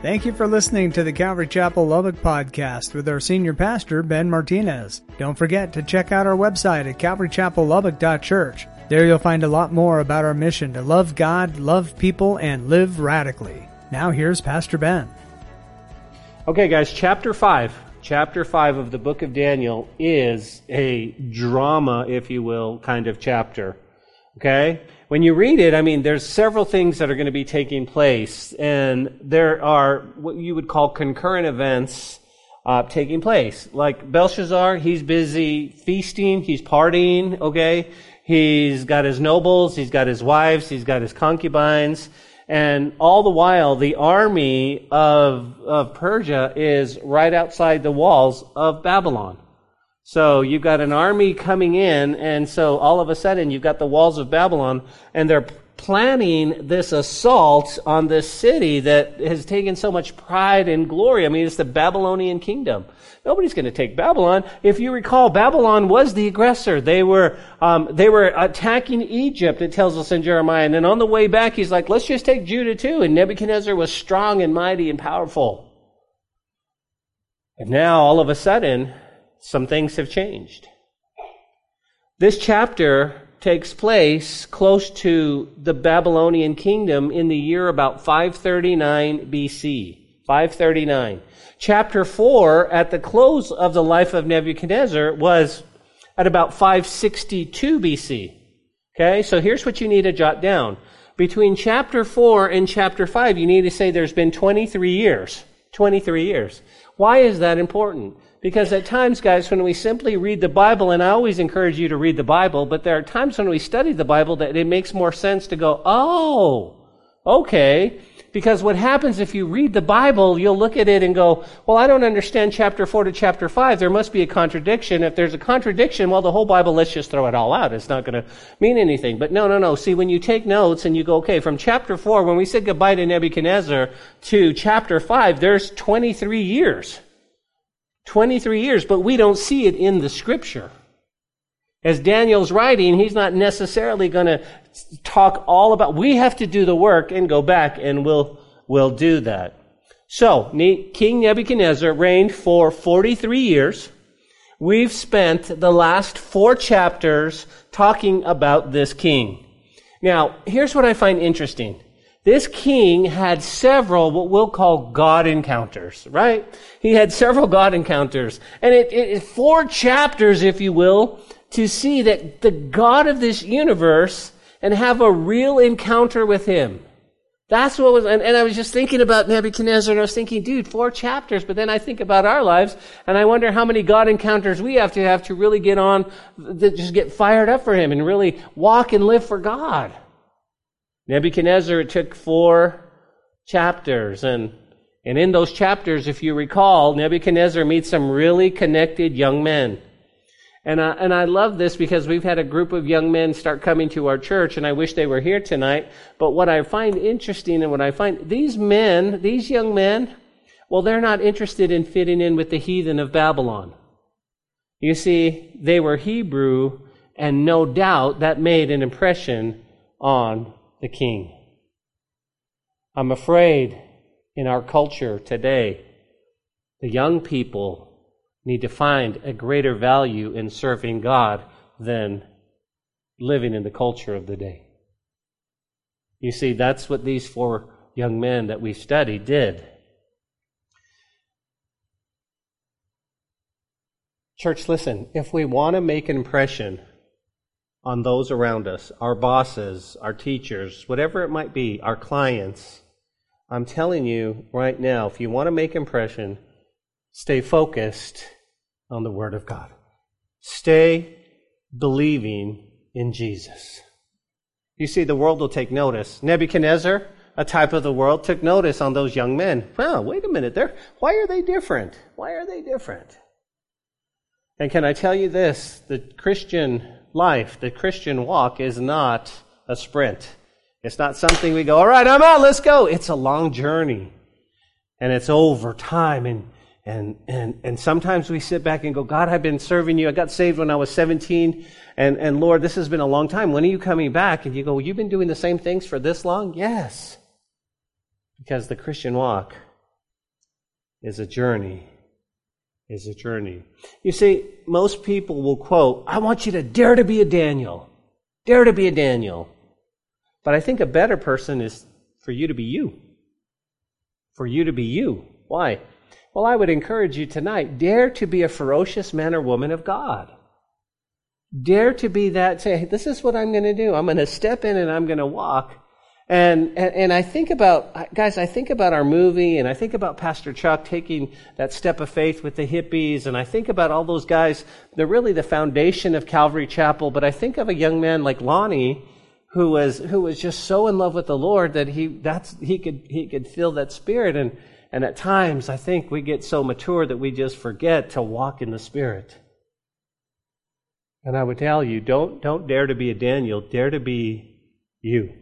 Thank you for listening to the Calvary Chapel Lubbock podcast with our senior pastor, Ben Martinez. Don't forget to check out our website at calvarychapellubbock.church. There you'll find a lot more about our mission to love God, love people, and live radically. Now here's Pastor Ben. Okay, guys, chapter 5. Chapter 5 of the book of Daniel is a drama, if you will, kind of chapter. Okay? When you read it, I mean, there's several things that are going to be taking place, and there are what you would call concurrent events uh, taking place. Like Belshazzar, he's busy feasting, he's partying, okay? He's got his nobles, he's got his wives, he's got his concubines, and all the while, the army of, of Persia is right outside the walls of Babylon. So you've got an army coming in, and so all of a sudden you've got the walls of Babylon, and they're planning this assault on this city that has taken so much pride and glory. I mean, it's the Babylonian kingdom. Nobody's going to take Babylon. If you recall, Babylon was the aggressor. They were um, they were attacking Egypt. It tells us in Jeremiah. And then on the way back, he's like, "Let's just take Judah too." And Nebuchadnezzar was strong and mighty and powerful. And now, all of a sudden, some things have changed. This chapter takes place close to the Babylonian kingdom in the year about 539 BC. 539. Chapter 4, at the close of the life of Nebuchadnezzar, was at about 562 BC. Okay, so here's what you need to jot down. Between chapter 4 and chapter 5, you need to say there's been 23 years. 23 years. Why is that important? Because at times, guys, when we simply read the Bible, and I always encourage you to read the Bible, but there are times when we study the Bible that it makes more sense to go, oh, okay. Because what happens if you read the Bible, you'll look at it and go, well, I don't understand chapter 4 to chapter 5. There must be a contradiction. If there's a contradiction, well, the whole Bible, let's just throw it all out. It's not going to mean anything. But no, no, no. See, when you take notes and you go, okay, from chapter 4, when we said goodbye to Nebuchadnezzar to chapter 5, there's 23 years. 23 years, but we don't see it in the scripture. As Daniel's writing, he's not necessarily going to talk all about, we have to do the work and go back and we'll, we'll do that. So, King Nebuchadnezzar reigned for 43 years. We've spent the last four chapters talking about this king. Now, here's what I find interesting. This king had several what we'll call God encounters, right? He had several God encounters. And it, it four chapters, if you will, to see that the God of this universe and have a real encounter with him. That's what was, and, and, I was just thinking about Nebuchadnezzar and I was thinking, dude, four chapters, but then I think about our lives and I wonder how many God encounters we have to have to really get on, that just get fired up for him and really walk and live for God. Nebuchadnezzar, it took four chapters. And, and in those chapters, if you recall, Nebuchadnezzar meets some really connected young men. And I, and I love this because we've had a group of young men start coming to our church, and I wish they were here tonight. But what I find interesting and what I find, these men, these young men, well, they're not interested in fitting in with the heathen of Babylon. You see, they were Hebrew, and no doubt that made an impression on the king. I'm afraid in our culture today, the young people need to find a greater value in serving God than living in the culture of the day. You see, that's what these four young men that we studied did. Church, listen, if we want to make an impression on those around us, our bosses, our teachers, whatever it might be, our clients. I'm telling you right now, if you want to make impression, stay focused on the Word of God. Stay believing in Jesus. You see, the world will take notice. Nebuchadnezzar, a type of the world, took notice on those young men. Well, wait a minute, they're, why are they different? Why are they different? And can I tell you this? The Christian life, the Christian walk, is not a sprint. It's not something we go, all right, I'm out, let's go. It's a long journey. And it's over time. And, and, and, and sometimes we sit back and go, God, I've been serving you. I got saved when I was 17. And, and Lord, this has been a long time. When are you coming back? And you go, well, you've been doing the same things for this long? Yes. Because the Christian walk is a journey. Is a journey. You see, most people will quote, I want you to dare to be a Daniel. Dare to be a Daniel. But I think a better person is for you to be you. For you to be you. Why? Well, I would encourage you tonight dare to be a ferocious man or woman of God. Dare to be that, say, this is what I'm going to do. I'm going to step in and I'm going to walk. And, and, and I think about, guys, I think about our movie and I think about Pastor Chuck taking that step of faith with the hippies and I think about all those guys. They're really the foundation of Calvary Chapel. But I think of a young man like Lonnie who was, who was just so in love with the Lord that he, that's, he could, he could feel that spirit. And, and at times I think we get so mature that we just forget to walk in the spirit. And I would tell you, don't, don't dare to be a Daniel, dare to be you.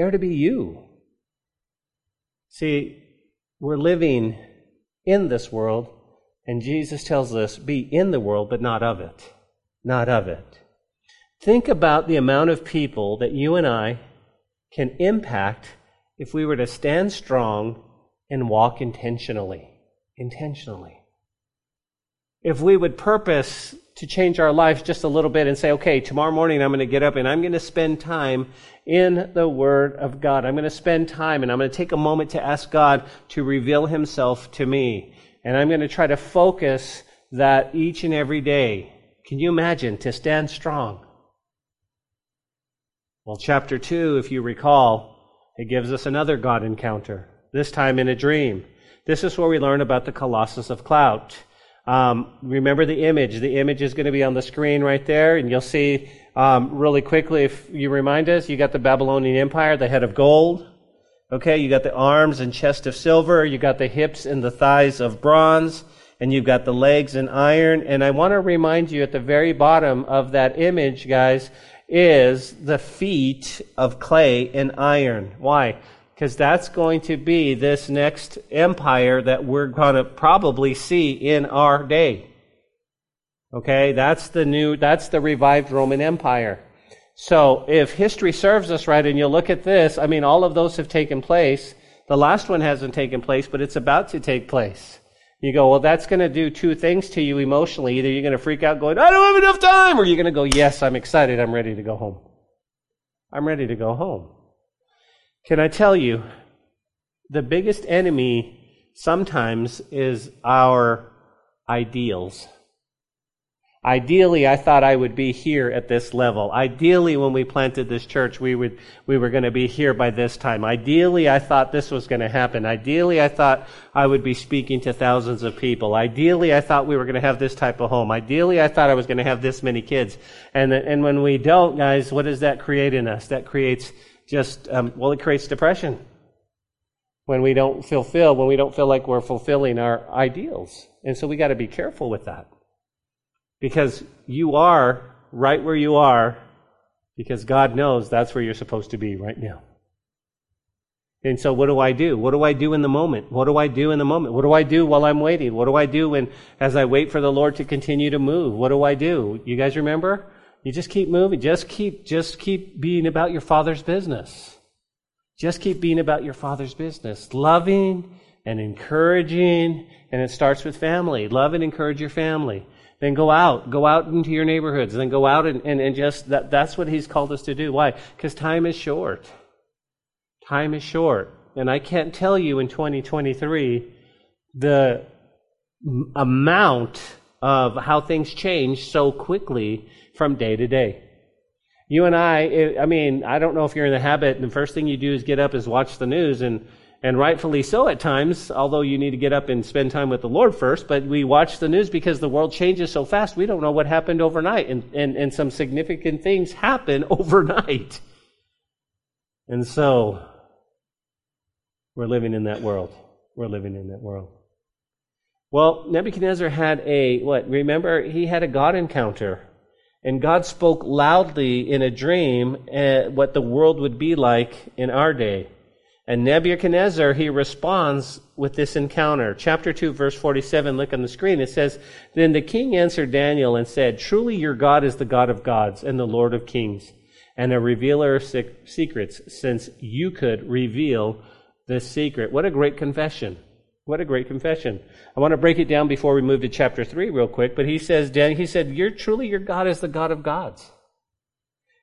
Dare to be you. See, we're living in this world, and Jesus tells us, be in the world, but not of it. Not of it. Think about the amount of people that you and I can impact if we were to stand strong and walk intentionally. Intentionally. If we would purpose to change our lives just a little bit and say, okay, tomorrow morning I'm going to get up and I'm going to spend time in the Word of God. I'm going to spend time and I'm going to take a moment to ask God to reveal Himself to me. And I'm going to try to focus that each and every day. Can you imagine to stand strong? Well, chapter 2, if you recall, it gives us another God encounter, this time in a dream. This is where we learn about the Colossus of Clout. Um, remember the image. The image is going to be on the screen right there, and you'll see um, really quickly if you remind us. You got the Babylonian Empire, the head of gold. Okay, you got the arms and chest of silver. You got the hips and the thighs of bronze, and you've got the legs in iron. And I want to remind you at the very bottom of that image, guys, is the feet of clay and iron. Why? Because that's going to be this next empire that we're going to probably see in our day. Okay, that's the new, that's the revived Roman Empire. So if history serves us right, and you look at this, I mean, all of those have taken place. The last one hasn't taken place, but it's about to take place. You go, well, that's going to do two things to you emotionally. Either you're going to freak out going, I don't have enough time, or you're going to go, yes, I'm excited, I'm ready to go home. I'm ready to go home. Can I tell you, the biggest enemy sometimes is our ideals. Ideally, I thought I would be here at this level. Ideally, when we planted this church, we would, we were going to be here by this time. Ideally, I thought this was going to happen. Ideally, I thought I would be speaking to thousands of people. Ideally, I thought we were going to have this type of home. Ideally, I thought I was going to have this many kids. And, and when we don't, guys, what does that create in us? That creates just, um, well, it creates depression when we don't fulfill, when we don't feel like we're fulfilling our ideals. And so we got to be careful with that. Because you are right where you are because God knows that's where you're supposed to be right now. And so what do I do? What do I do in the moment? What do I do in the moment? What do I do while I'm waiting? What do I do when, as I wait for the Lord to continue to move? What do I do? You guys remember? You just keep moving. Just keep, just keep being about your Father's business. Just keep being about your Father's business. Loving and encouraging. And it starts with family. Love and encourage your family. Then go out. Go out into your neighborhoods. Then go out and, and, and just, that, that's what He's called us to do. Why? Because time is short. Time is short. And I can't tell you in 2023 the amount of how things change so quickly from day to day. You and I, eh, I mean, I don't know if you're in the habit, and the first thing you do is get up is watch the news, and, and rightfully so at times, although you need to get up and spend time with the Lord first, but we watch the news because the world changes so fast, we don't know what happened overnight, and, and, and some significant things happen overnight. And so, we're living in that world. We're living in that world. Well, Nebuchadnezzar had a, what? Remember, he had a God encounter and God spoke loudly in a dream uh, what the world would be like in our day. And Nebuchadnezzar, he responds with this encounter. Chapter 2, verse 47, look on the screen. It says, Then the king answered Daniel and said, Truly your God is the God of gods and the Lord of kings, and a revealer of secrets, since you could reveal this secret. What a great confession. What a great confession. I want to break it down before we move to chapter 3 real quick, but he says, Dan, he said, you're truly your God is the God of gods.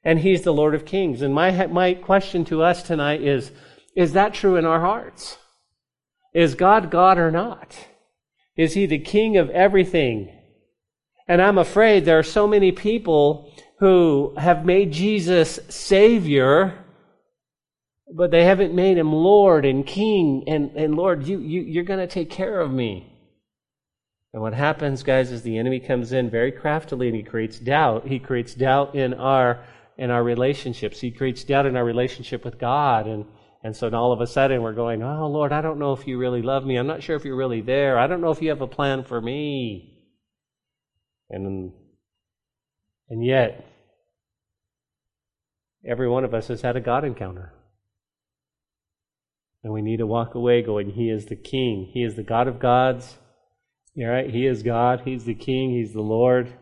And he's the Lord of kings. And my, my question to us tonight is, is that true in our hearts? Is God God or not? Is he the king of everything? And I'm afraid there are so many people who have made Jesus Savior, but they haven't made him Lord and King and, and Lord, you, you, you're going to take care of me. And what happens, guys, is the enemy comes in very craftily and he creates doubt. He creates doubt in our in our relationships. He creates doubt in our relationship with God. And, and so all of a sudden we're going, Oh Lord, I don't know if you really love me. I'm not sure if you're really there. I don't know if you have a plan for me. And and yet every one of us has had a God encounter. And we need to walk away going, He is the King. He is the God of gods. You're right. He is God. He's the King. He's the Lord.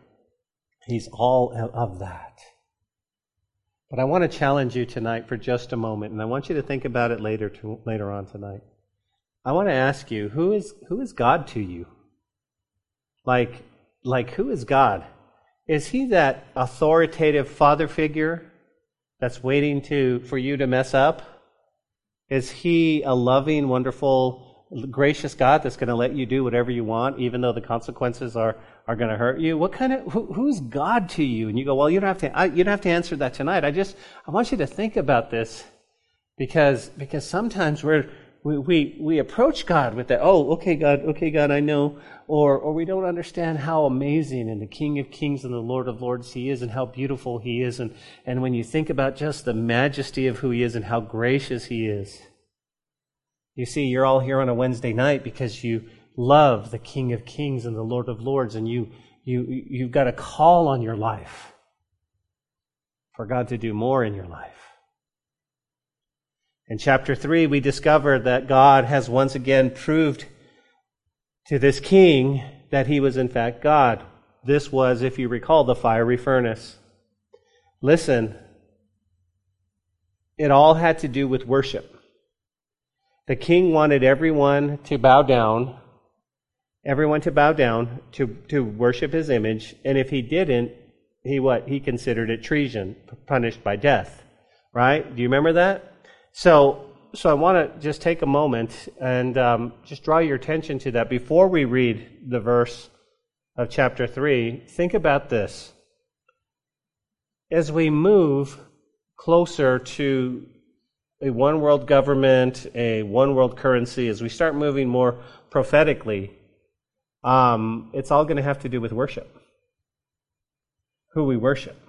He's all of that. But I want to challenge you tonight for just a moment, and I want you to think about it later to, later on tonight. I want to ask you, who is who is God to you? Like like who is God? Is he that authoritative father figure that's waiting to for you to mess up? Is he a loving, wonderful, gracious God that's going to let you do whatever you want, even though the consequences are, are going to hurt you? What kind of who, who's God to you? And you go, well, you don't have to. I, you don't have to answer that tonight. I just I want you to think about this because because sometimes we're we, we, we approach God with that, oh, okay, God, okay, God, I know. Or, or we don't understand how amazing and the King of Kings and the Lord of Lords He is and how beautiful He is. And, and when you think about just the majesty of who He is and how gracious He is, you see, you're all here on a Wednesday night because you love the King of Kings and the Lord of Lords and you, you, you've got a call on your life for God to do more in your life. In chapter 3, we discover that God has once again proved to this king that he was in fact God. This was, if you recall, the fiery furnace. Listen, it all had to do with worship. The king wanted everyone to bow down, everyone to bow down to, to worship his image, and if he didn't, he what? He considered it treason, punished by death. Right? Do you remember that? So, so I want to just take a moment and um, just draw your attention to that before we read the verse of chapter 3. Think about this. As we move closer to a one world government, a one world currency, as we start moving more prophetically, um, it's all going to have to do with worship. Who we worship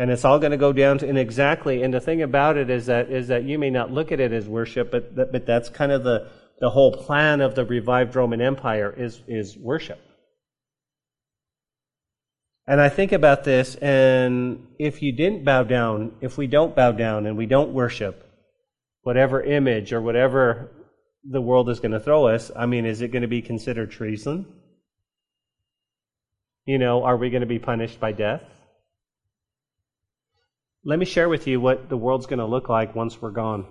and it's all going to go down to exactly and the thing about it is that is that you may not look at it as worship but but that's kind of the the whole plan of the revived roman empire is is worship. And i think about this and if you didn't bow down if we don't bow down and we don't worship whatever image or whatever the world is going to throw us i mean is it going to be considered treason? You know are we going to be punished by death let me share with you what the world's going to look like once we're gone.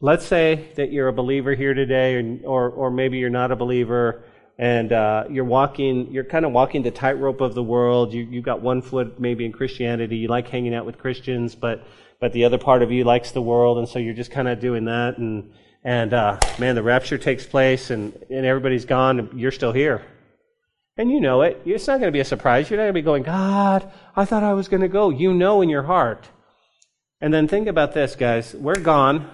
Let's say that you're a believer here today, or, or maybe you're not a believer, and uh, you're walking, you're kind of walking the tightrope of the world. You, you've got one foot maybe in Christianity. You like hanging out with Christians, but, but the other part of you likes the world, and so you're just kind of doing that. And, and uh, man, the rapture takes place, and, and everybody's gone, and you're still here. And you know it. It's not going to be a surprise. You're not going to be going, God, I thought I was going to go. You know in your heart. And then think about this, guys. We're gone,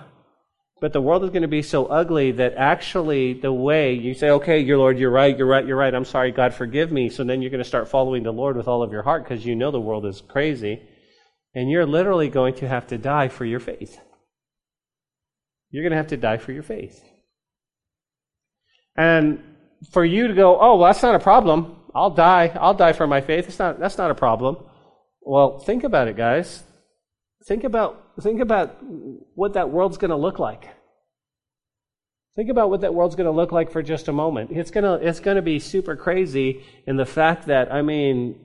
but the world is going to be so ugly that actually the way you say, okay, your Lord, you're right, you're right, you're right. I'm sorry, God, forgive me. So then you're going to start following the Lord with all of your heart because you know the world is crazy. And you're literally going to have to die for your faith. You're going to have to die for your faith. And for you to go, oh, well, that's not a problem. I'll die. I'll die for my faith. It's not, that's not a problem. Well, think about it, guys. Think about, think about what that world's going to look like. Think about what that world's going to look like for just a moment. It's going to, it's going to be super crazy in the fact that, I mean,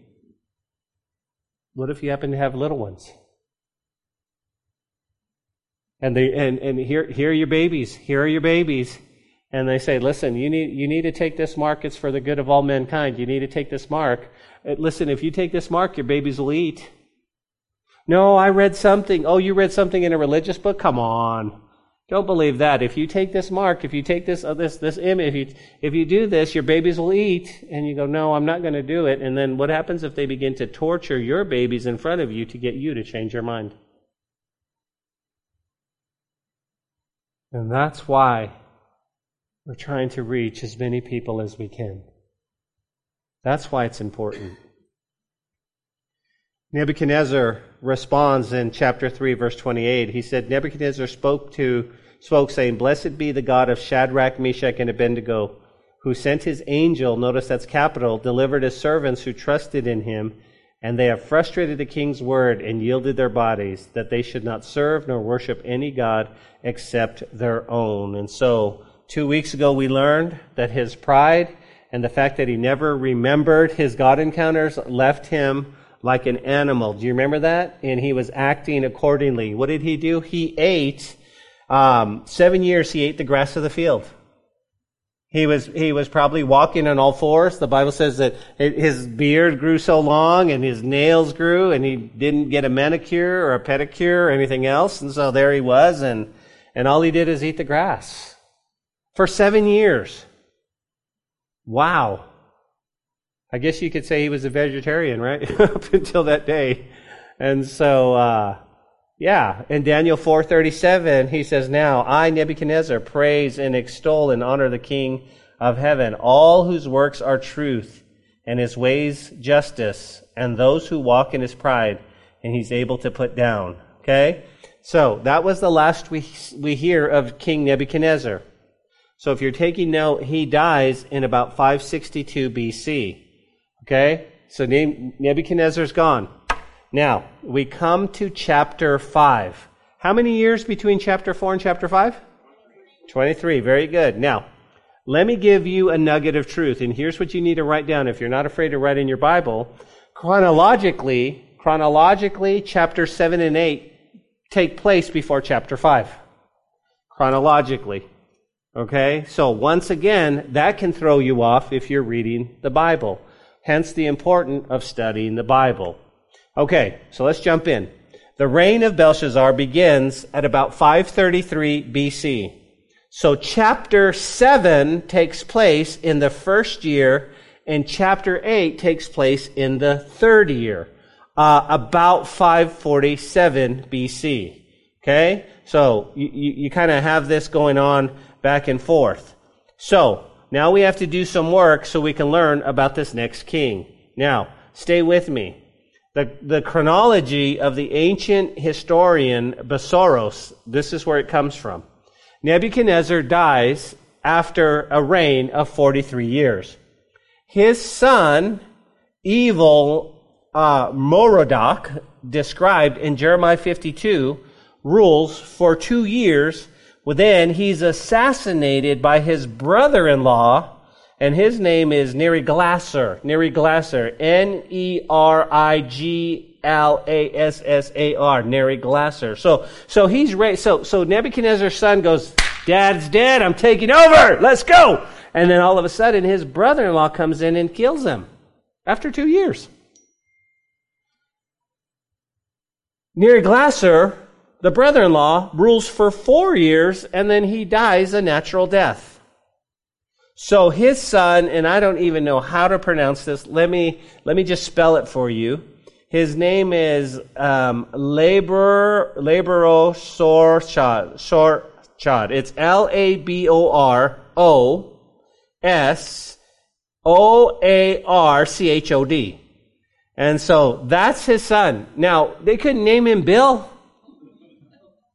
what if you happen to have little ones? And they, and, and here, here are your babies. Here are your babies and they say, listen, you need, you need to take this mark. It's for the good of all mankind. You need to take this mark. Uh, listen, if you take this mark, your babies will eat. No, I read something. Oh, you read something in a religious book? Come on. Don't believe that. If you take this mark, if you take this, uh, this, this image, if you, if you do this, your babies will eat. And you go, no, I'm not going to do it. And then what happens if they begin to torture your babies in front of you to get you to change your mind? And that's why we're trying to reach as many people as we can. That's why it's important. Nebuchadnezzar responds in chapter 3 verse 28. He said, Nebuchadnezzar spoke to, spoke saying, Blessed be the God of Shadrach, Meshach, and Abednego, who sent his angel, notice that's capital, delivered his servants who trusted in him, and they have frustrated the king's word and yielded their bodies, that they should not serve nor worship any God except their own. And so, two weeks ago we learned that his pride and the fact that he never remembered his God encounters left him like an animal. Do you remember that? And he was acting accordingly. What did he do? He ate, um, seven years he ate the grass of the field. He was, he was probably walking on all fours. The Bible says that his beard grew so long and his nails grew and he didn't get a manicure or a pedicure or anything else. And so there he was and, and all he did is eat the grass for seven years. Wow. I guess you could say he was a vegetarian, right? Up until that day. And so, uh, yeah, in Daniel 4:37, he says, "Now I Nebuchadnezzar praise and extol and honor the King of heaven, all whose works are truth and his ways justice, and those who walk in his pride, and he's able to put down." Okay? So, that was the last we we hear of King Nebuchadnezzar. So if you're taking note, he dies in about 562 BC. Okay? So Nebuchadnezzar's gone. Now, we come to chapter 5. How many years between chapter 4 and chapter 5? 23. Very good. Now, let me give you a nugget of truth. And here's what you need to write down if you're not afraid to write in your Bible. Chronologically, chronologically, chapter 7 and 8 take place before chapter 5. Chronologically. Okay? So once again, that can throw you off if you're reading the Bible. Hence the importance of studying the Bible. Okay, so let's jump in. The reign of Belshazzar begins at about 533 BC. So chapter 7 takes place in the first year, and chapter 8 takes place in the third year, uh, about 547 BC. Okay? So you, you, you kind of have this going on back and forth. So now we have to do some work so we can learn about this next king. Now, stay with me. The, the chronology of the ancient historian Berossus, this is where it comes from. Nebuchadnezzar dies after a reign of 43 years. His son, evil uh, Merodach, described in Jeremiah 52, rules for two years. Well, then he's assassinated by his brother-in-law, and his name is Neriglissar. Neriglissar. N-E-R-I-G-L-A-S-S-A-R. Neri Glasser. So, so he's raised, so, so Nebuchadnezzar's son goes, Dad's dead, I'm taking over, let's go! And then all of a sudden his brother-in-law comes in and kills him. After two years. Neriglissar, the brother-in-law, rules for four years and then he dies a natural death. So his son, and I don't even know how to pronounce this. Let me let me just spell it for you. His name is um, Labor Laboro Sorchad. Sorchad. It's L A B O R O S O A R C H O D. And so that's his son. Now they couldn't name him Bill.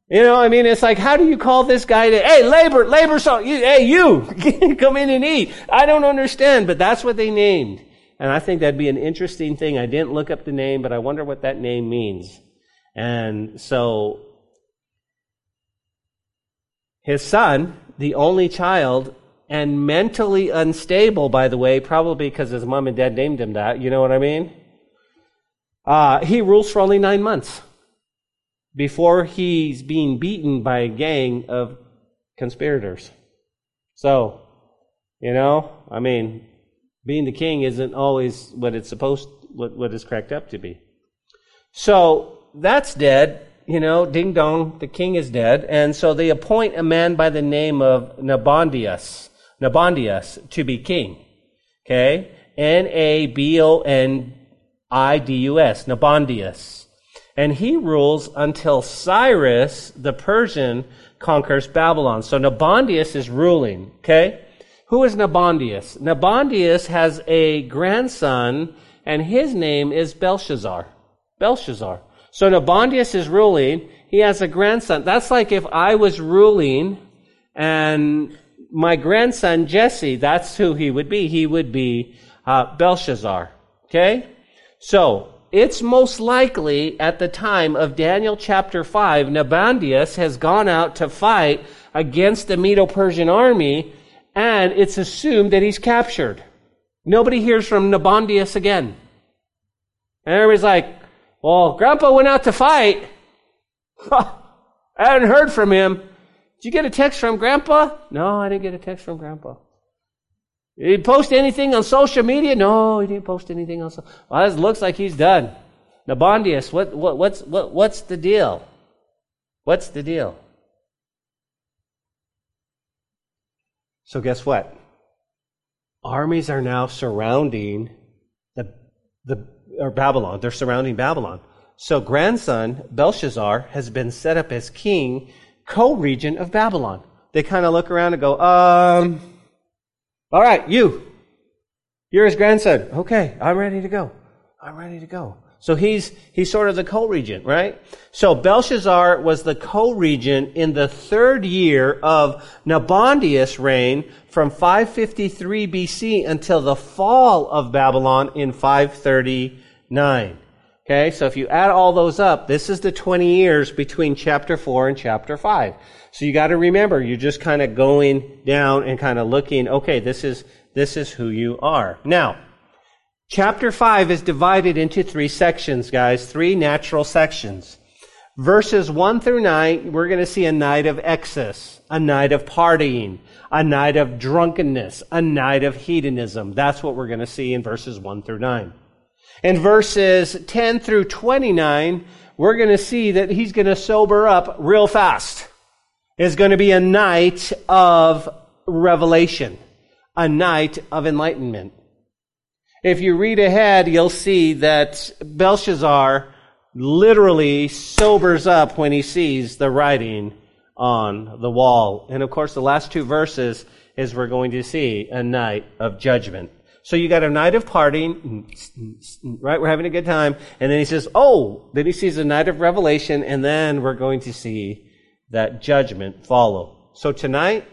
You know, I mean, it's like, how do you call this guy to, hey, labor, labor, so, you, hey, you, come in and eat. I don't understand, but that's what they named. And I think that'd be an interesting thing. I didn't look up the name, but I wonder what that name means. And so, his son, the only child, and mentally unstable, by the way, probably because his mom and dad named him that, you know what I mean? Uh, he rules for only nine months before he's being beaten by a gang of conspirators. So, you know, I mean, being the king isn't always what it's supposed, what, what it's cracked up to be. So that's dead. You know, ding dong, the king is dead. And so they appoint a man by the name of Nabondius, Nabondius to be king. Okay? N-A-B-O-N-I-D-U-S, Nabondius. And he rules until Cyrus, the Persian, conquers Babylon. So Nabondius is ruling. Okay? Who is Nabondius? Nabondius has a grandson, and his name is Belshazzar. Belshazzar. So Nabondius is ruling. He has a grandson. That's like if I was ruling and my grandson Jesse, that's who he would be. He would be uh, Belshazzar. Okay? So, it's most likely at the time of Daniel chapter 5, Nabondius has gone out to fight against the Medo Persian army, and it's assumed that he's captured. Nobody hears from Nabondius again. And everybody's like, well, Grandpa went out to fight. I hadn't heard from him. Did you get a text from Grandpa? No, I didn't get a text from Grandpa. Did he post anything on social media? No, he didn't post anything on social Well, it looks like he's done. Nabondius, what, what, what's, what, what's the deal? What's the deal? So, guess what? Armies are now surrounding the, the or Babylon. They're surrounding Babylon. So grandson Belshazzar has been set up as king, co-regent of Babylon. They kind of look around and go, um, all right, you, you're his grandson. Okay, I'm ready to go. I'm ready to go. So he's, he's sort of the co-regent, right? So Belshazzar was the co-regent in the third year of Nabonidus' reign from 553 BC until the fall of Babylon in 539. Okay, so if you add all those up, this is the 20 years between chapter 4 and chapter 5. So you got to remember, you're just kind of going down and kind of looking, okay, this is, this is who you are. Now, chapter 5 is divided into three sections, guys, three natural sections. Verses 1 through 9, we're going to see a night of excess, a night of partying, a night of drunkenness, a night of hedonism. That's what we're going to see in verses 1 through 9. In verses 10 through 29, we're going to see that he's going to sober up real fast. It's going to be a night of revelation, a night of enlightenment. If you read ahead, you'll see that Belshazzar literally sobers up when he sees the writing on the wall. And of course, the last two verses is we're going to see a night of judgment. So you got a night of partying, right? We're having a good time. And then he says, oh, then he sees a night of revelation, and then we're going to see that judgment follow. So tonight,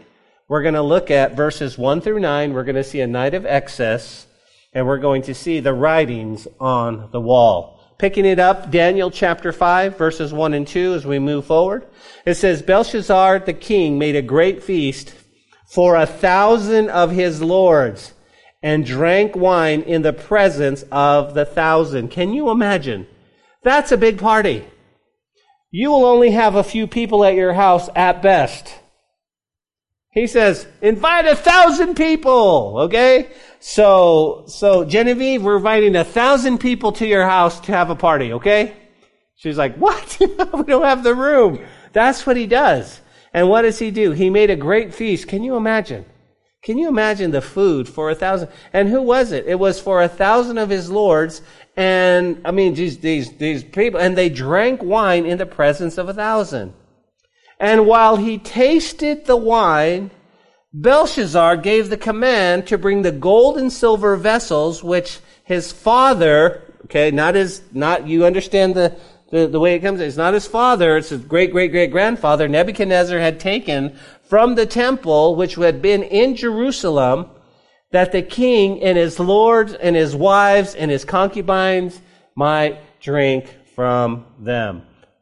we're going to look at verses 1 through 9. We're going to see a night of excess, and we're going to see the writings on the wall. Picking it up, Daniel chapter 5, verses 1 and 2 as we move forward. It says, Belshazzar the king made a great feast for a thousand of his lords and drank wine in the presence of the thousand. Can you imagine? That's a big party. You will only have a few people at your house at best. He says, invite a thousand people, okay? So, so Genevieve, we're inviting a thousand people to your house to have a party, okay? She's like, what? we don't have the room. That's what he does. And what does he do? He made a great feast. Can you imagine? Can you imagine the food for a thousand? And who was it? It was for a thousand of his lords. And I mean, these, these, these people, and they drank wine in the presence of a thousand. And while he tasted the wine, Belshazzar gave the command to bring the gold and silver vessels which his father, okay, not his, not, you understand the, the, the way it comes, it's not his father, it's his great great great grandfather, Nebuchadnezzar had taken from the temple, which had been in Jerusalem, that the king and his lords and his wives and his concubines might drink from them.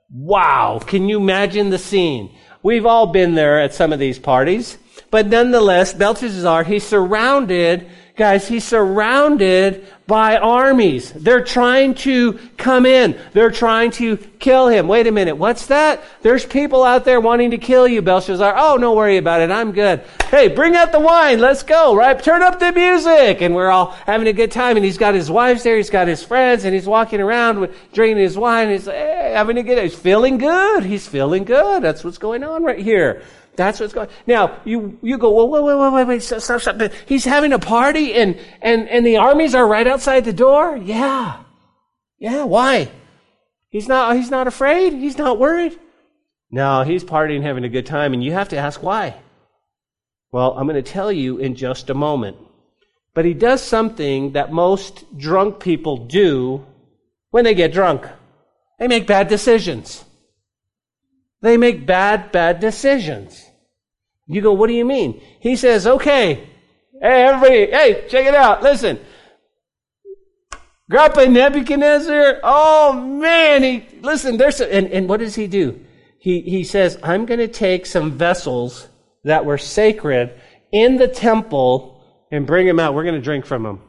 Wow. Can you imagine the scene? We've all been there at some of these parties. But nonetheless, Belshazzar, he's surrounded Guys, he's surrounded by armies. They're trying to come in. They're trying to kill him. Wait a minute. What's that? There's people out there wanting to kill you, Belshazzar. Oh, don't worry about it. I'm good. Hey, bring out the wine. Let's go, right? Turn up the music. And we're all having a good time. And he's got his wives there. He's got his friends and he's walking around with, drinking his wine. He's hey, having a good, he's feeling good. He's feeling good. That's what's going on right here. That's what's going. on. Now you you go. Well, wait, wait, wait, wait, wait. Stop, stop, stop. He's having a party, and and and the armies are right outside the door. Yeah, yeah. Why? He's not. He's not afraid. He's not worried. No, he's partying, having a good time, and you have to ask why. Well, I'm going to tell you in just a moment. But he does something that most drunk people do when they get drunk. They make bad decisions. They make bad, bad decisions. You go, what do you mean? He says, okay, hey, everybody, hey, check it out. Listen. Grandpa Nebuchadnezzar, oh man, he, listen, there's, a, and, and what does he do? He, he says, I'm going to take some vessels that were sacred in the temple and bring them out. We're going to drink from them.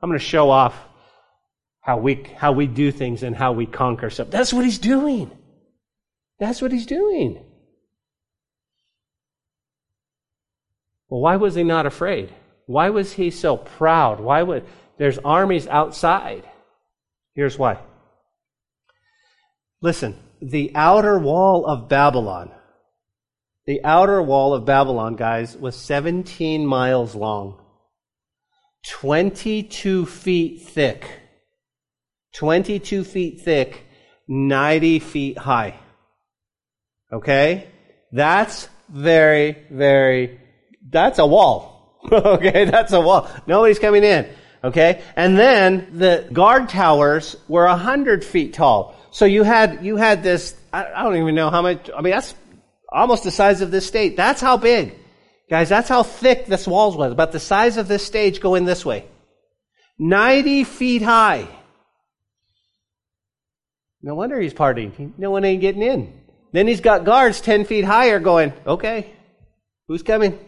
I'm going to show off how we, how we do things and how we conquer stuff. That's what he's doing. That's what he's doing. Well, why was he not afraid? Why was he so proud? Why would there's armies outside? Here's why. Listen, the outer wall of Babylon, the outer wall of Babylon, guys, was 17 miles long, 22 feet thick, 22 feet thick, 90 feet high. Okay? That's very, very, that's a wall. okay? That's a wall. Nobody's coming in. Okay? And then the guard towers were a hundred feet tall. So you had, you had this, I, I don't even know how much, I mean, that's almost the size of this state. That's how big. Guys, that's how thick this walls was. About the size of this stage going this way. 90 feet high. No wonder he's partying. No one ain't getting in. Then he's got guards 10 feet higher going, okay, who's coming?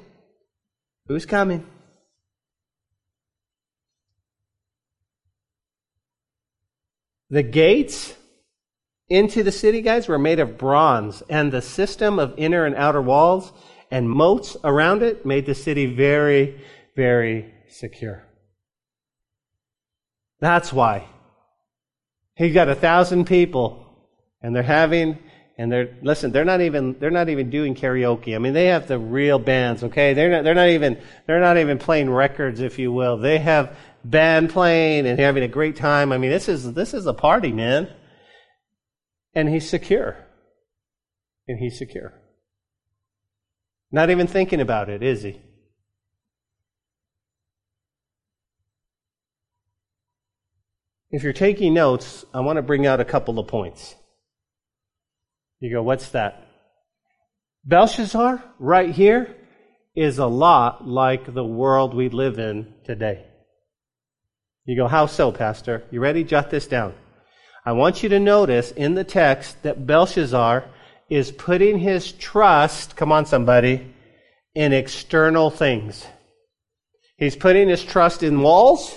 Who's coming? The gates into the city, guys, were made of bronze, and the system of inner and outer walls and moats around it made the city very, very secure. That's why. He's got a thousand people, and they're having and they're listen they're not even they're not even doing karaoke. I mean they have the real bands okay? They're not they're not even they're not even playing records if you will. They have band playing and having a great time. I mean this is this is a party man. And he's secure. And he's secure. Not even thinking about it is he? If you're taking notes i want to bring out a couple of points you go, what's that? Belshazzar, right here, is a lot like the world we live in today. You go, how so, Pastor? You ready? Jot this down. I want you to notice in the text that Belshazzar is putting his trust, come on, somebody, in external things. He's putting his trust in walls,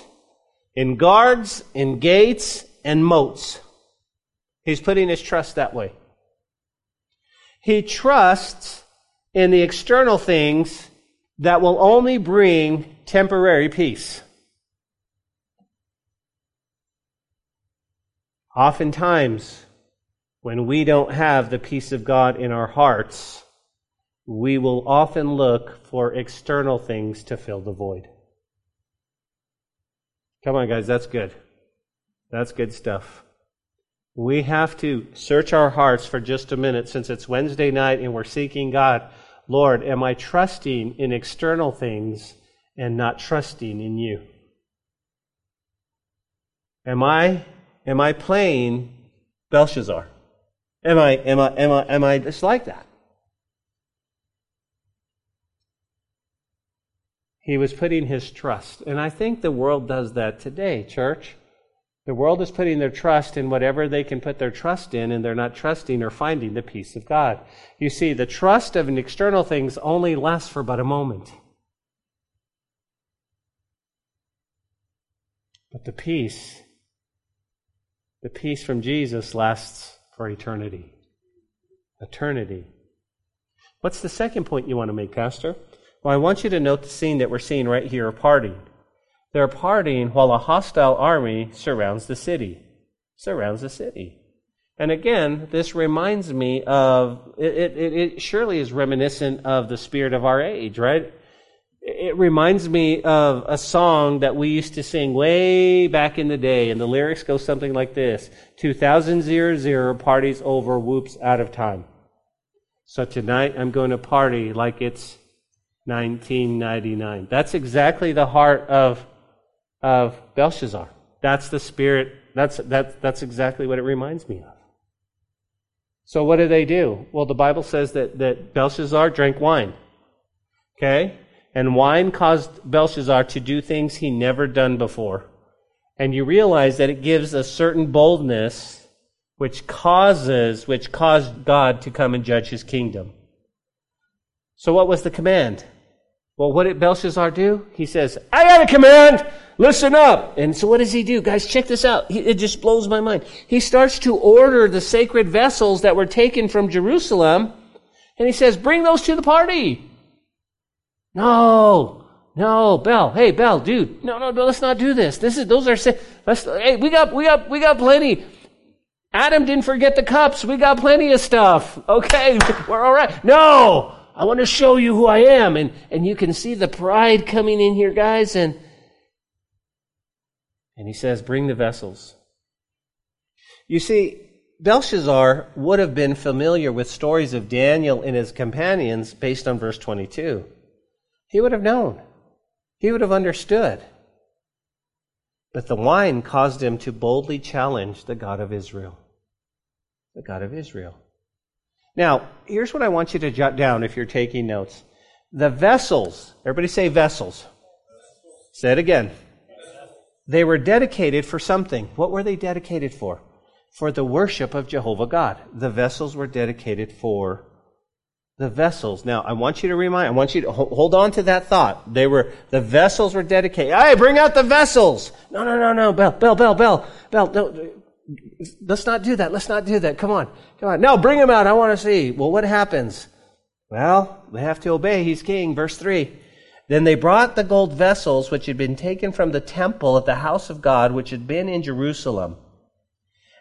in guards, in gates, and moats. He's putting his trust that way. He trusts in the external things that will only bring temporary peace. Oftentimes, when we don't have the peace of God in our hearts, we will often look for external things to fill the void. Come on, guys, that's good. That's good stuff. We have to search our hearts for just a minute since it's Wednesday night and we're seeking God. Lord, am I trusting in external things and not trusting in you? Am I am I playing Belshazzar? Am I am I am I am I just like that? He was putting his trust. And I think the world does that today, church. The world is putting their trust in whatever they can put their trust in, and they're not trusting or finding the peace of God. You see, the trust of external things only lasts for but a moment. But the peace, the peace from Jesus lasts for eternity. Eternity. What's the second point you want to make, Pastor? Well, I want you to note the scene that we're seeing right here, a party. They're partying while a hostile army surrounds the city. Surrounds the city. And again, this reminds me of, it, it, it surely is reminiscent of the spirit of our age, right? It reminds me of a song that we used to sing way back in the day, and the lyrics go something like this 2000 parties over, whoops, out of time. So tonight I'm going to party like it's 1999. That's exactly the heart of, of Belshazzar. That's the spirit, that's, that, that's exactly what it reminds me of. So what do they do? Well, the Bible says that, that Belshazzar drank wine. Okay? And wine caused Belshazzar to do things he never done before. And you realize that it gives a certain boldness which causes, which caused God to come and judge his kingdom. So what was the command? Well, what did Belshazzar do? He says, I got a command! Listen up! And so what does he do? Guys, check this out. It just blows my mind. He starts to order the sacred vessels that were taken from Jerusalem, and he says, bring those to the party. No, no, Bell. Hey, Bell, dude. No, no, no. Let's not do this. This is those are. Let's. Hey, we got, we got, we got plenty. Adam didn't forget the cups. We got plenty of stuff. Okay, we're all right. No, I want to show you who I am, and and you can see the pride coming in here, guys. And and he says, bring the vessels. You see, Belshazzar would have been familiar with stories of Daniel and his companions based on verse 22. He would have known. He would have understood. But the wine caused him to boldly challenge the God of Israel. The God of Israel. Now, here's what I want you to jot down if you're taking notes. The vessels, everybody say vessels. Say it again. They were dedicated for something. What were they dedicated for? For the worship of Jehovah God. The vessels were dedicated for the vessels. Now, I want you to remind, I want you to hold on to that thought. They were, the vessels were dedicated. Hey, bring out the vessels! No, no, no, no, Bell, Bell, Bell, Bell, Bell, no, let's not do that. Let's not do that. Come on, come on. No, bring him out. I want to see. Well, what happens? Well, they have to obey. He's king. Verse 3. Then they brought the gold vessels which had been taken from the temple of the house of God, which had been in Jerusalem.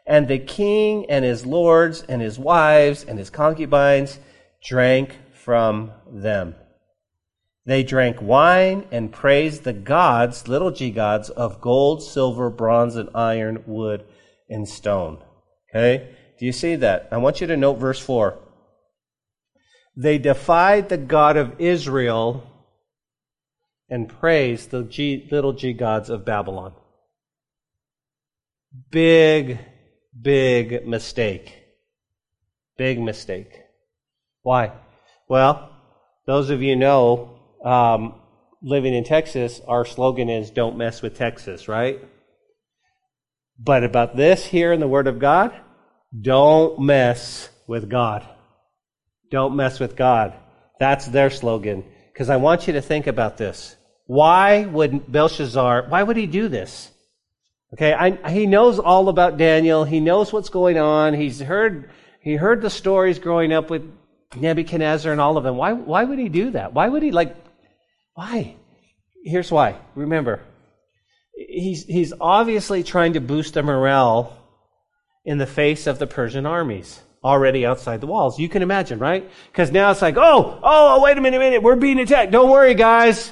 And the king and his lords and his wives and his concubines drank from them. They drank wine and praised the gods, little g gods, of gold, silver, bronze, and iron, wood, and stone. Okay? Do you see that? I want you to note verse 4. They defied the God of Israel and praise the G, little g gods of Babylon. Big, big mistake. Big mistake. Why? Well, those of you know, um, living in Texas, our slogan is "Don't mess with Texas," right? But about this here in the Word of God, don't mess with God. Don't mess with God. That's their slogan. Because I want you to think about this. Why would Belshazzar, why would he do this? Okay, I, he knows all about Daniel. He knows what's going on. He's heard, he heard the stories growing up with Nebuchadnezzar and all of them. Why, why would he do that? Why would he, like, why? Here's why. Remember, he's, he's obviously trying to boost the morale in the face of the Persian armies already outside the walls. You can imagine, right? Because now it's like, oh, oh, wait a minute, a minute, we're being attacked. Don't worry, guys.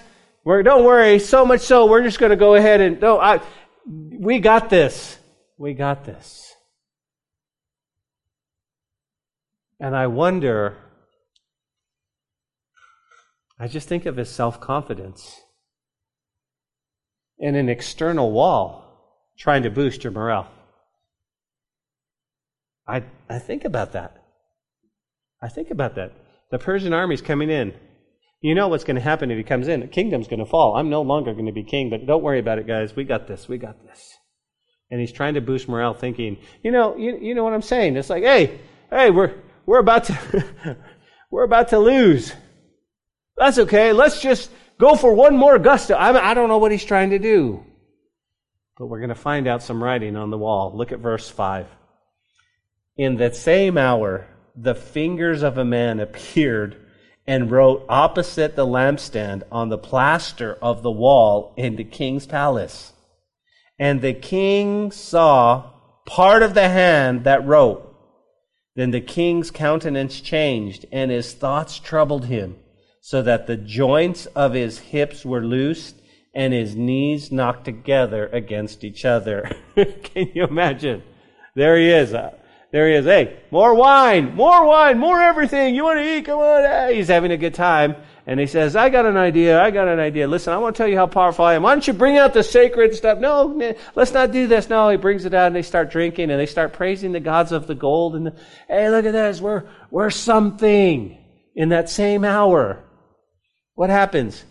We're, don't worry. So much so, we're just going to go ahead and, no, I, we got this. We got this. And I wonder I just think of his self confidence in an external wall trying to boost your morale. I, I think about that. I think about that. The Persian army's coming in. You know what's going to happen if he comes in. The kingdom's going to fall. I'm no longer going to be king, but don't worry about it, guys. We got this. We got this. And he's trying to boost morale, thinking, you know, you, you know what I'm saying? It's like, hey, hey, we're, we're about to, we're about to lose. That's okay. Let's just go for one more gusto. I, I don't know what he's trying to do. But we're going to find out some writing on the wall. Look at verse 5. In that same hour, the fingers of a man appeared and wrote opposite the lampstand on the plaster of the wall in the king's palace. And the king saw part of the hand that wrote. Then the king's countenance changed, and his thoughts troubled him, so that the joints of his hips were loosed and his knees knocked together against each other. Can you imagine? There he is. Uh, there he is. Hey, more wine, more wine, more everything. You want to eat? Come on. He's having a good time. And he says, I got an idea. I got an idea. Listen, I want to tell you how powerful I am. Why don't you bring out the sacred stuff? No, let's not do this. No, he brings it out and they start drinking and they start praising the gods of the gold. And hey, look at this. We're, we're something in that same hour. What happens?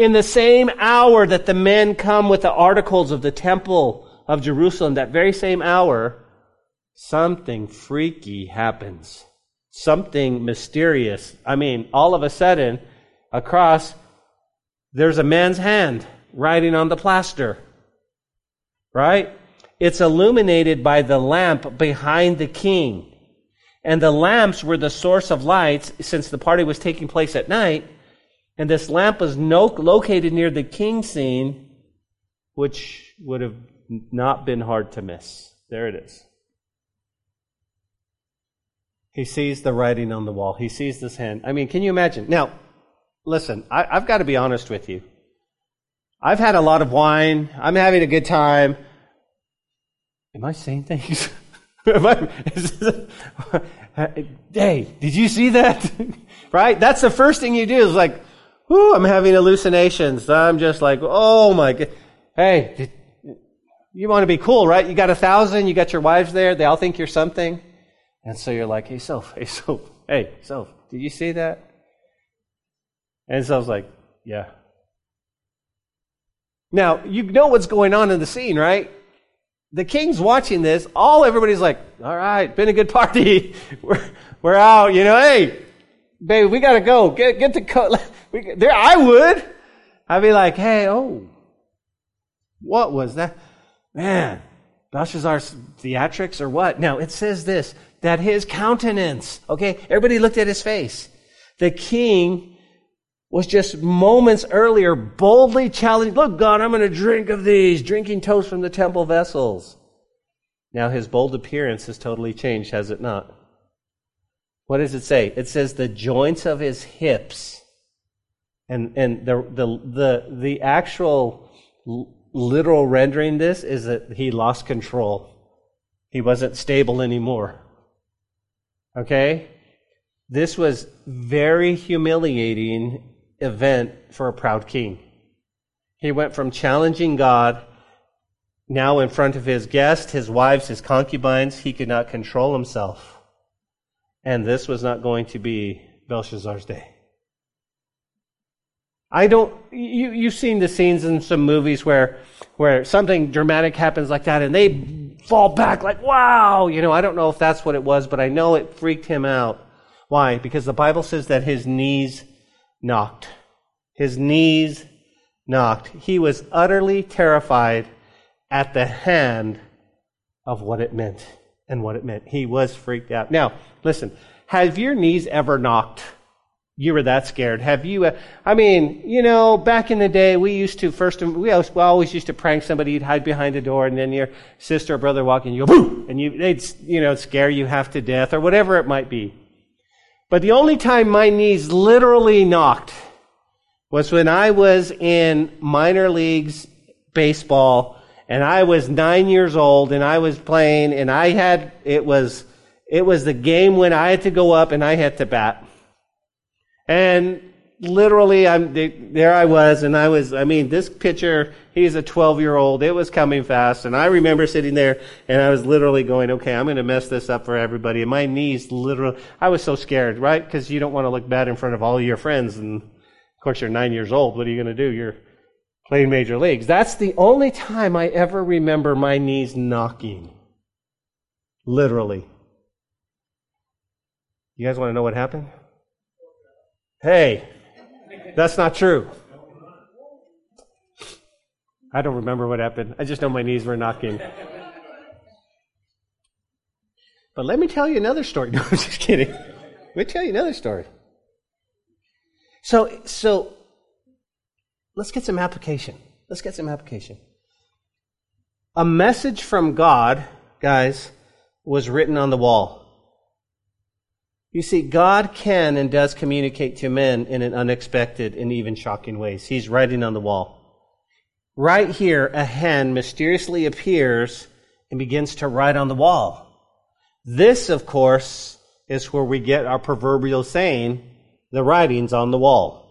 In the same hour that the men come with the articles of the temple of Jerusalem, that very same hour, something freaky happens. Something mysterious. I mean, all of a sudden, across, there's a man's hand writing on the plaster. Right? It's illuminated by the lamp behind the king. And the lamps were the source of lights since the party was taking place at night. And this lamp was no, located near the king scene, which would have not been hard to miss. There it is. He sees the writing on the wall. He sees this hand. I mean, can you imagine? Now, listen, I, I've got to be honest with you. I've had a lot of wine. I'm having a good time. Am I saying things? Hey, did you see that? right? That's the first thing you do is like, Whoo, I'm having hallucinations. I'm just like, oh my god. Hey, you want to be cool, right? You got a thousand, you got your wives there, they all think you're something. And so you're like, hey, Soph, hey, Soph, hey, Soph, did you see that? And so I was like, yeah. Now, you know what's going on in the scene, right? The king's watching this. All everybody's like, all right, been a good party. we're, we're out, you know, hey, babe, we got to go. Get, get the coat. We, there, I would. I'd be like, hey, oh, what was that? Man, Belshazzar's theatrics or what? Now, it says this, that his countenance, okay, everybody looked at his face. The king was just moments earlier boldly challenged, look, God, I'm going to drink of these, drinking toast from the temple vessels. Now his bold appearance has totally changed, has it not? What does it say? It says the joints of his hips and and the the the, the actual literal rendering this is that he lost control. He wasn't stable anymore. Okay? This was very humiliating event for a proud king. He went from challenging God now in front of his guests, his wives, his concubines, he could not control himself. And this was not going to be Belshazzar's day. I don't, you, you've seen the scenes in some movies where, where something dramatic happens like that and they fall back like, wow, you know, I don't know if that's what it was, but I know it freaked him out. Why? Because the Bible says that his knees knocked. His knees knocked. He was utterly terrified at the hand of what it meant and what it meant. He was freaked out. Now, listen, have your knees ever knocked? You were that scared. Have you? Uh, I mean, you know, back in the day, we used to first, we always, we always used to prank somebody. You'd hide behind a door, and then your sister or brother walk in, you go boom, and you, they'd, you know, scare you half to death or whatever it might be. But the only time my knees literally knocked was when I was in minor leagues baseball, and I was nine years old, and I was playing, and I had it was it was the game when I had to go up and I had to bat. And literally, I'm there. I was, and I was. I mean, this pitcher, he's a 12 year old. It was coming fast, and I remember sitting there, and I was literally going, "Okay, I'm going to mess this up for everybody." And my knees, literally, I was so scared, right? Because you don't want to look bad in front of all your friends, and of course, you're nine years old. What are you going to do? You're playing major leagues. That's the only time I ever remember my knees knocking. Literally. You guys want to know what happened? Hey, that's not true. I don't remember what happened. I just know my knees were knocking. But let me tell you another story. No, I'm just kidding. Let me tell you another story. So, so let's get some application. Let's get some application. A message from God, guys, was written on the wall. You see, God can and does communicate to men in an unexpected and even shocking ways. He's writing on the wall. Right here, a hen mysteriously appears and begins to write on the wall. This, of course, is where we get our proverbial saying, the writing's on the wall.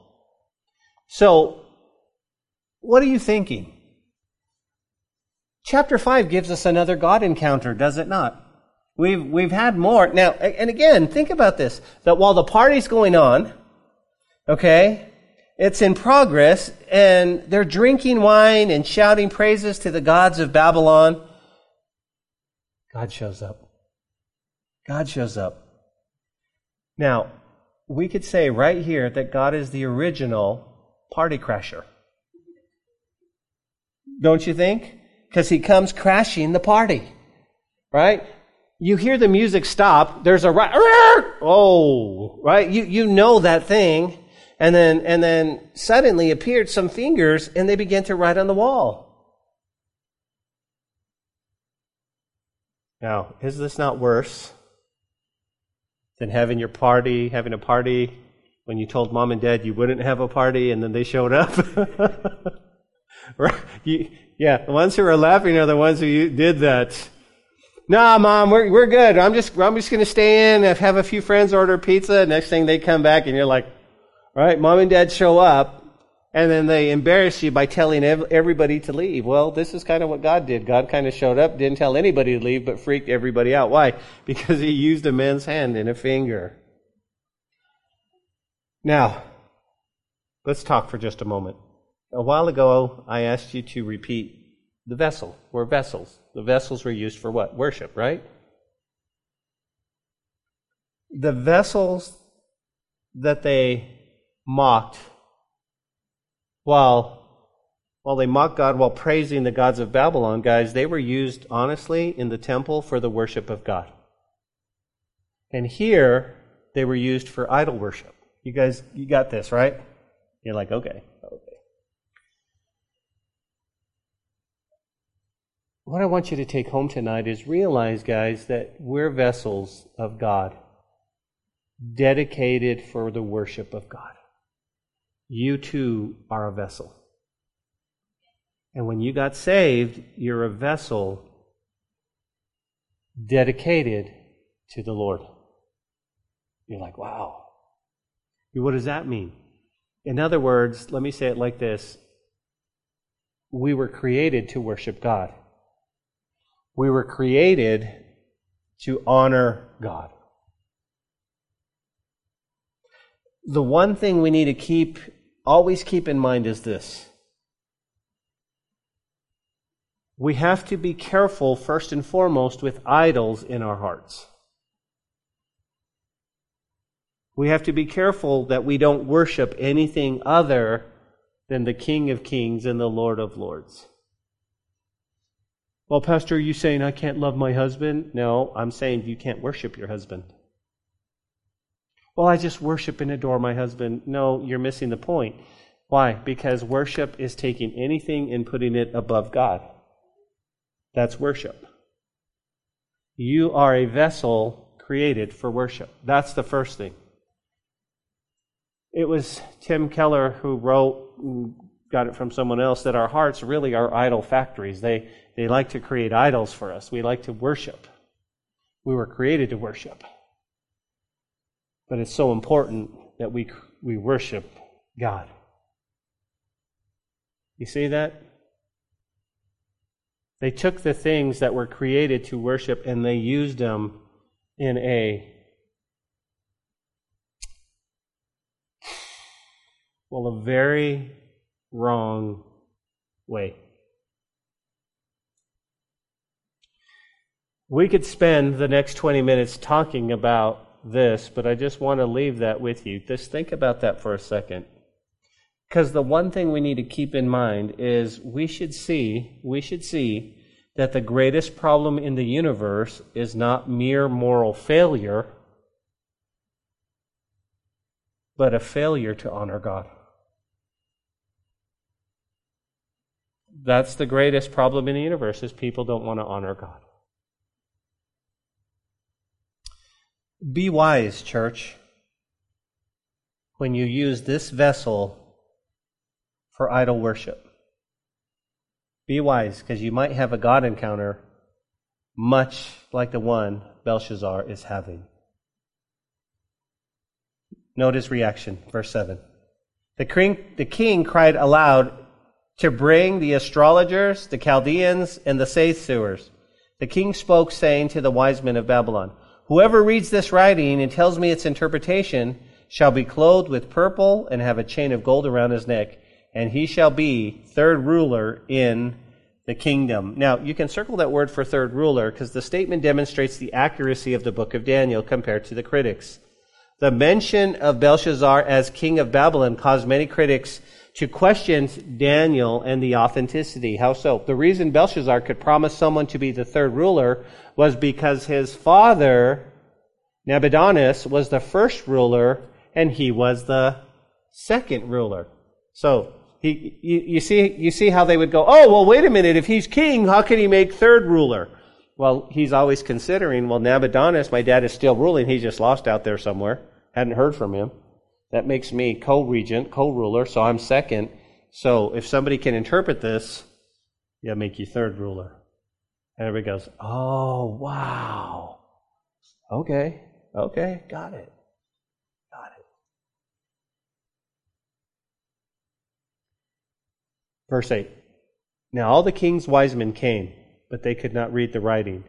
So, what are you thinking? Chapter 5 gives us another God encounter, does it not? We've, we've had more. Now, and again, think about this that while the party's going on, okay, it's in progress, and they're drinking wine and shouting praises to the gods of Babylon. God shows up. God shows up. Now, we could say right here that God is the original party crasher. Don't you think? Because he comes crashing the party. Right? You hear the music stop, there's a right, oh, right? You, you know that thing. And then, and then suddenly appeared some fingers and they began to write on the wall. Now, is this not worse than having your party, having a party when you told mom and dad you wouldn't have a party and then they showed up? right? You, yeah, the ones who are laughing are the ones who did that. Nah, mom, we're, we're good. I'm just, I'm just going to stay in, have a few friends order pizza. Next thing they come back and you're like, all right, mom and dad show up and then they embarrass you by telling everybody to leave. Well, this is kind of what God did. God kind of showed up, didn't tell anybody to leave, but freaked everybody out. Why? Because he used a man's hand and a finger. Now, let's talk for just a moment. A while ago, I asked you to repeat the vessel. We're vessels. The vessels were used for what? Worship, right? The vessels that they mocked while while they mocked God while praising the gods of Babylon, guys, they were used honestly in the temple for the worship of God. And here they were used for idol worship. You guys you got this, right? You're like, okay. What I want you to take home tonight is realize, guys, that we're vessels of God, dedicated for the worship of God. You too are a vessel. And when you got saved, you're a vessel dedicated to the Lord. You're like, wow. What does that mean? In other words, let me say it like this we were created to worship God. We were created to honor God. The one thing we need to keep, always keep in mind is this. We have to be careful, first and foremost, with idols in our hearts. We have to be careful that we don't worship anything other than the King of Kings and the Lord of Lords. Well, Pastor, are you saying I can't love my husband? No, I'm saying you can't worship your husband. Well, I just worship and adore my husband. No, you're missing the point. Why? Because worship is taking anything and putting it above God. That's worship. You are a vessel created for worship. That's the first thing. It was Tim Keller who wrote, got it from someone else, that our hearts really are idol factories. They, they like to create idols for us. We like to worship. We were created to worship. But it's so important that we, we worship God. You see that? They took the things that were created to worship and they used them in a well, a very wrong way. We could spend the next 20 minutes talking about this, but I just want to leave that with you. Just think about that for a second. Because the one thing we need to keep in mind is we should see, we should see that the greatest problem in the universe is not mere moral failure, but a failure to honor God. That's the greatest problem in the universe is people don't want to honor God. Be wise, church, when you use this vessel for idol worship. Be wise, because you might have a God encounter much like the one Belshazzar is having. Note his reaction, verse 7. The king, the king cried aloud to bring the astrologers, the Chaldeans, and the soothsayers. The king spoke, saying to the wise men of Babylon, Whoever reads this writing and tells me its interpretation shall be clothed with purple and have a chain of gold around his neck, and he shall be third ruler in the kingdom. Now, you can circle that word for third ruler because the statement demonstrates the accuracy of the book of Daniel compared to the critics. The mention of Belshazzar as king of Babylon caused many critics to question Daniel and the authenticity. How so? The reason Belshazzar could promise someone to be the third ruler was because his father, Nabonidus, was the first ruler and he was the second ruler. So, he, you, you, see, you see how they would go, oh, well, wait a minute, if he's king, how can he make third ruler? Well, he's always considering, well, Nabonidus, my dad is still ruling, He's just lost out there somewhere. Hadn't heard from him. That makes me co-regent, co-ruler, so I'm second. So if somebody can interpret this, yeah, make you third ruler. And everybody goes, oh, wow. Okay, okay, got it. Got it. Verse 8. Now all the king's wise men came, but they could not read the writing,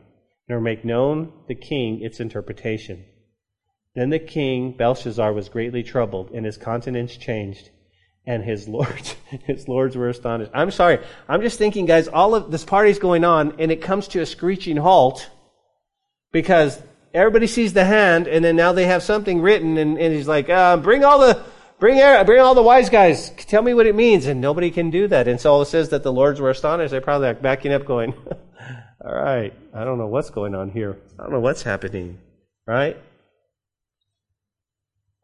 nor make known the king its interpretation. Then the king Belshazzar was greatly troubled, and his countenance changed, and his lords his lords were astonished. I'm sorry, I'm just thinking, guys, all of this party's going on, and it comes to a screeching halt because everybody sees the hand, and then now they have something written, and, and he's like, uh, "Bring all the bring bring all the wise guys. Tell me what it means." And nobody can do that, and so it says that the lords were astonished. They're probably like backing up, going, "All right, I don't know what's going on here. I don't know what's happening." Right?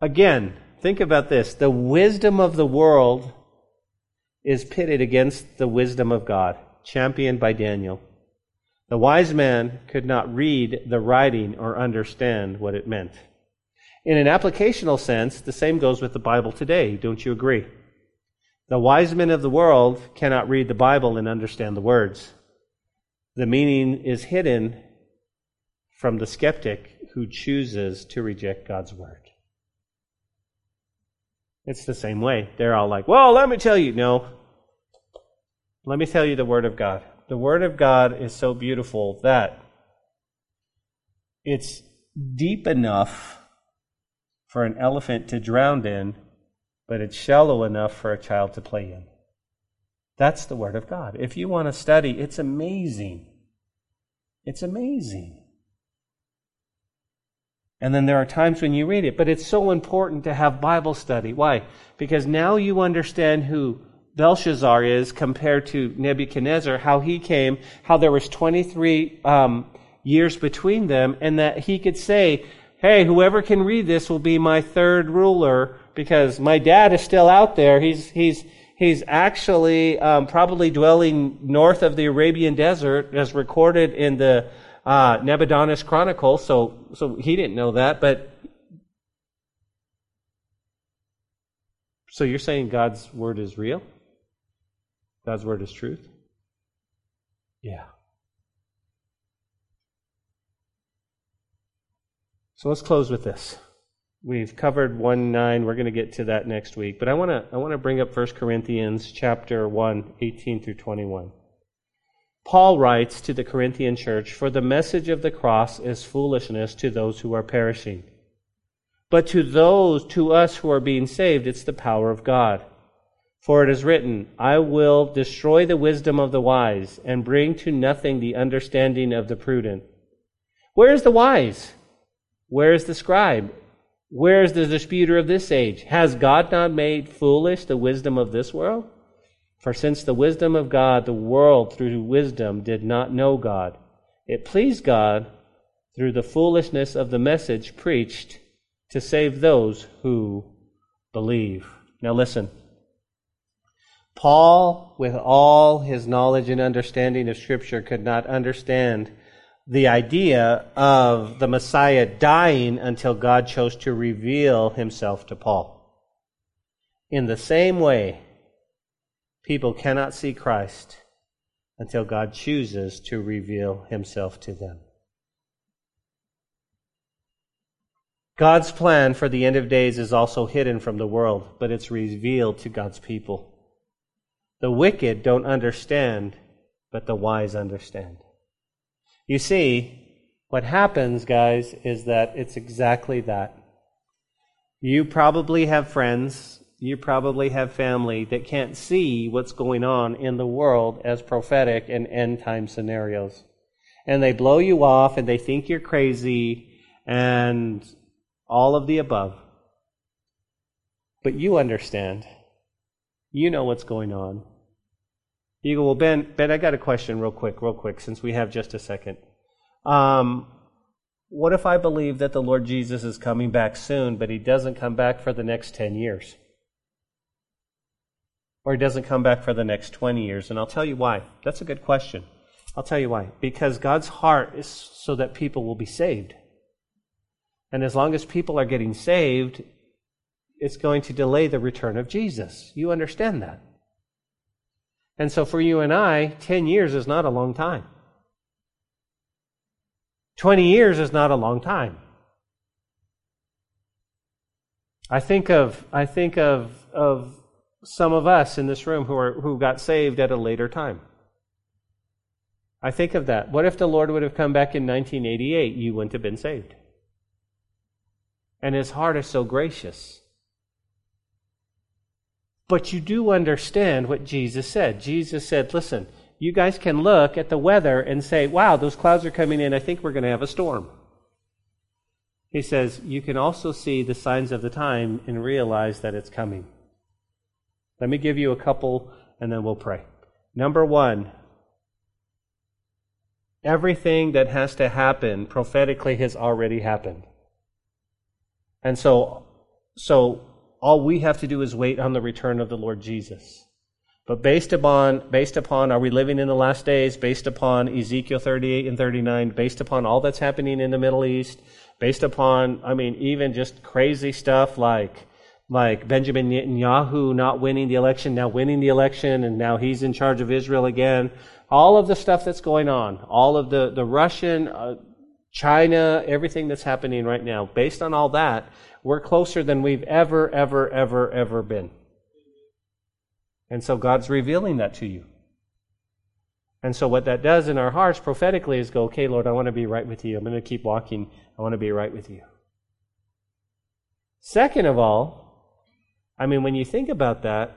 Again, think about this. The wisdom of the world is pitted against the wisdom of God, championed by Daniel. The wise man could not read the writing or understand what it meant. In an applicational sense, the same goes with the Bible today. Don't you agree? The wise men of the world cannot read the Bible and understand the words. The meaning is hidden from the skeptic who chooses to reject God's word. It's the same way. They're all like, well, let me tell you. No. Let me tell you the Word of God. The Word of God is so beautiful that it's deep enough for an elephant to drown in, but it's shallow enough for a child to play in. That's the Word of God. If you want to study, it's amazing. It's amazing. And then there are times when you read it, but it's so important to have Bible study. Why? Because now you understand who Belshazzar is compared to Nebuchadnezzar, how he came, how there was 23 um, years between them, and that he could say, hey, whoever can read this will be my third ruler because my dad is still out there. He's, he's, he's actually um, probably dwelling north of the Arabian desert as recorded in the uh, Chronicle, so, so he didn't know that, but so you're saying God's word is real? God's word is truth? Yeah. So let's close with this. We've covered 1 9. We're going to get to that next week. But I want to I want to bring up 1 Corinthians chapter 1, 18 through 21. Paul writes to the Corinthian church, For the message of the cross is foolishness to those who are perishing. But to those, to us who are being saved, it's the power of God. For it is written, I will destroy the wisdom of the wise and bring to nothing the understanding of the prudent. Where is the wise? Where is the scribe? Where is the disputer of this age? Has God not made foolish the wisdom of this world? For since the wisdom of God, the world through wisdom did not know God, it pleased God through the foolishness of the message preached to save those who believe. Now listen. Paul, with all his knowledge and understanding of Scripture, could not understand the idea of the Messiah dying until God chose to reveal himself to Paul. In the same way, people cannot see Christ until God chooses to reveal himself to them. God's plan for the end of days is also hidden from the world, but it's revealed to God's people. The wicked don't understand, but the wise understand. You see, what happens, guys, is that it's exactly that. You probably have friends, you probably have family that can't see what's going on in the world as prophetic and end time scenarios. And they blow you off and they think you're crazy and all of the above. But you understand. You know what's going on. You go, well, Ben, Ben, I got a question real quick, real quick, since we have just a second. Um, what if I believe that the Lord Jesus is coming back soon, but he doesn't come back for the next 10 years? Or he doesn't come back for the next 20 years? And I'll tell you why. That's a good question. I'll tell you why. Because God's heart is so that people will be saved. And as long as people are getting saved, it's going to delay the return of Jesus. You understand that? And so for you and I, 10 years is not a long time. 20 years is not a long time. I think of, I think of, of some of us in this room who, are, who got saved at a later time. I think of that. What if the Lord would have come back in 1988? You wouldn't have been saved. And his heart is so gracious. But you do understand what Jesus said. Jesus said, listen, you guys can look at the weather and say, wow, those clouds are coming in. I think we're going to have a storm. He says, you can also see the signs of the time and realize that it's coming. Let me give you a couple and then we'll pray. Number one, everything that has to happen prophetically has already happened. And so, so all we have to do is wait on the return of the Lord Jesus. But based upon, based upon, are we living in the last days? Based upon Ezekiel 38 and 39, based upon all that's happening in the Middle East, based upon, I mean, even just crazy stuff like, like Benjamin Netanyahu not winning the election, now winning the election, and now he's in charge of Israel again. All of the stuff that's going on, all of the, the Russian, uh, China, everything that's happening right now, based on all that, we're closer than we've ever, ever, ever, ever been. And so God's revealing that to you. And so what that does in our hearts prophetically is go, okay, Lord, I want to be right with you. I'm going to keep walking. I want to be right with you. Second of all, I mean, when you think about that,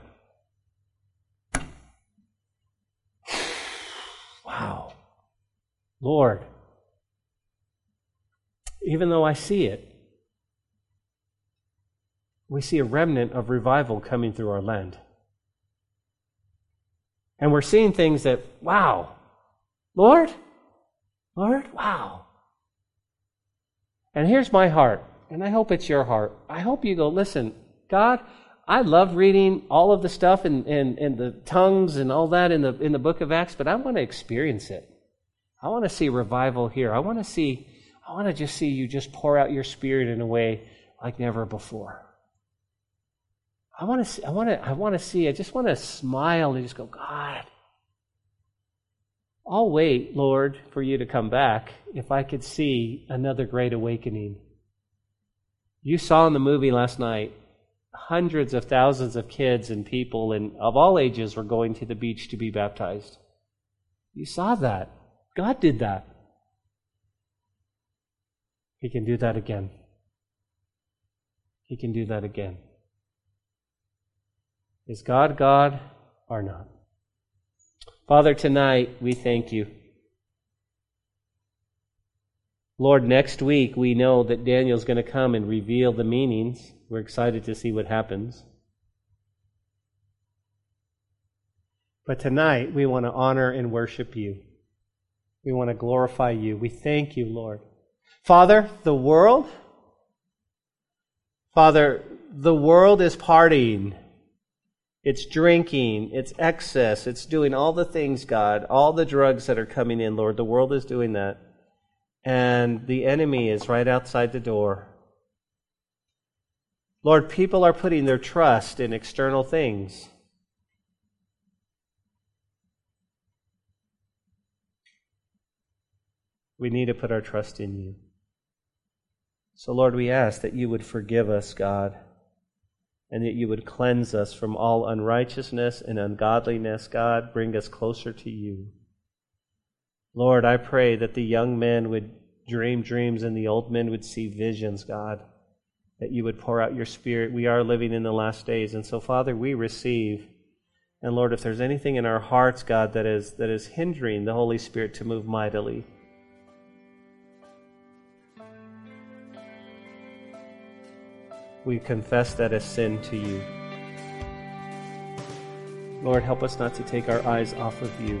wow, Lord, even though I see it, we see a remnant of revival coming through our land. And we're seeing things that, wow, Lord, Lord, wow. And here's my heart, and I hope it's your heart. I hope you go, listen, God, I love reading all of the stuff and in, in, the tongues and all that in the, in the book of Acts, but I want to experience it. I want to see revival here. I want to see, I want to just see you just pour out your spirit in a way like never before. I want to see, I want to, I want to see, I just want to smile and just go, God, I'll wait, Lord, for you to come back if I could see another great awakening. You saw in the movie last night, hundreds of thousands of kids and people and of all ages were going to the beach to be baptized. You saw that. God did that. He can do that again. He can do that again. Is God God or not? Father, tonight we thank you. Lord, next week we know that Daniel's going to come and reveal the meanings. We're excited to see what happens. But tonight we want to honor and worship you. We want to glorify you. We thank you, Lord. Father, the world, Father, the world is partying. It's drinking, it's excess, it's doing all the things, God, all the drugs that are coming in, Lord. The world is doing that. And the enemy is right outside the door. Lord, people are putting their trust in external things. We need to put our trust in you. So, Lord, we ask that you would forgive us, God and that you would cleanse us from all unrighteousness and ungodliness, God. Bring us closer to you. Lord, I pray that the young men would dream dreams and the old men would see visions, God, that you would pour out your spirit. We are living in the last days, and so, Father, we receive. And Lord, if there's anything in our hearts, God, that is, that is hindering the Holy Spirit to move mightily, we confess that as sin to you. Lord, help us not to take our eyes off of you.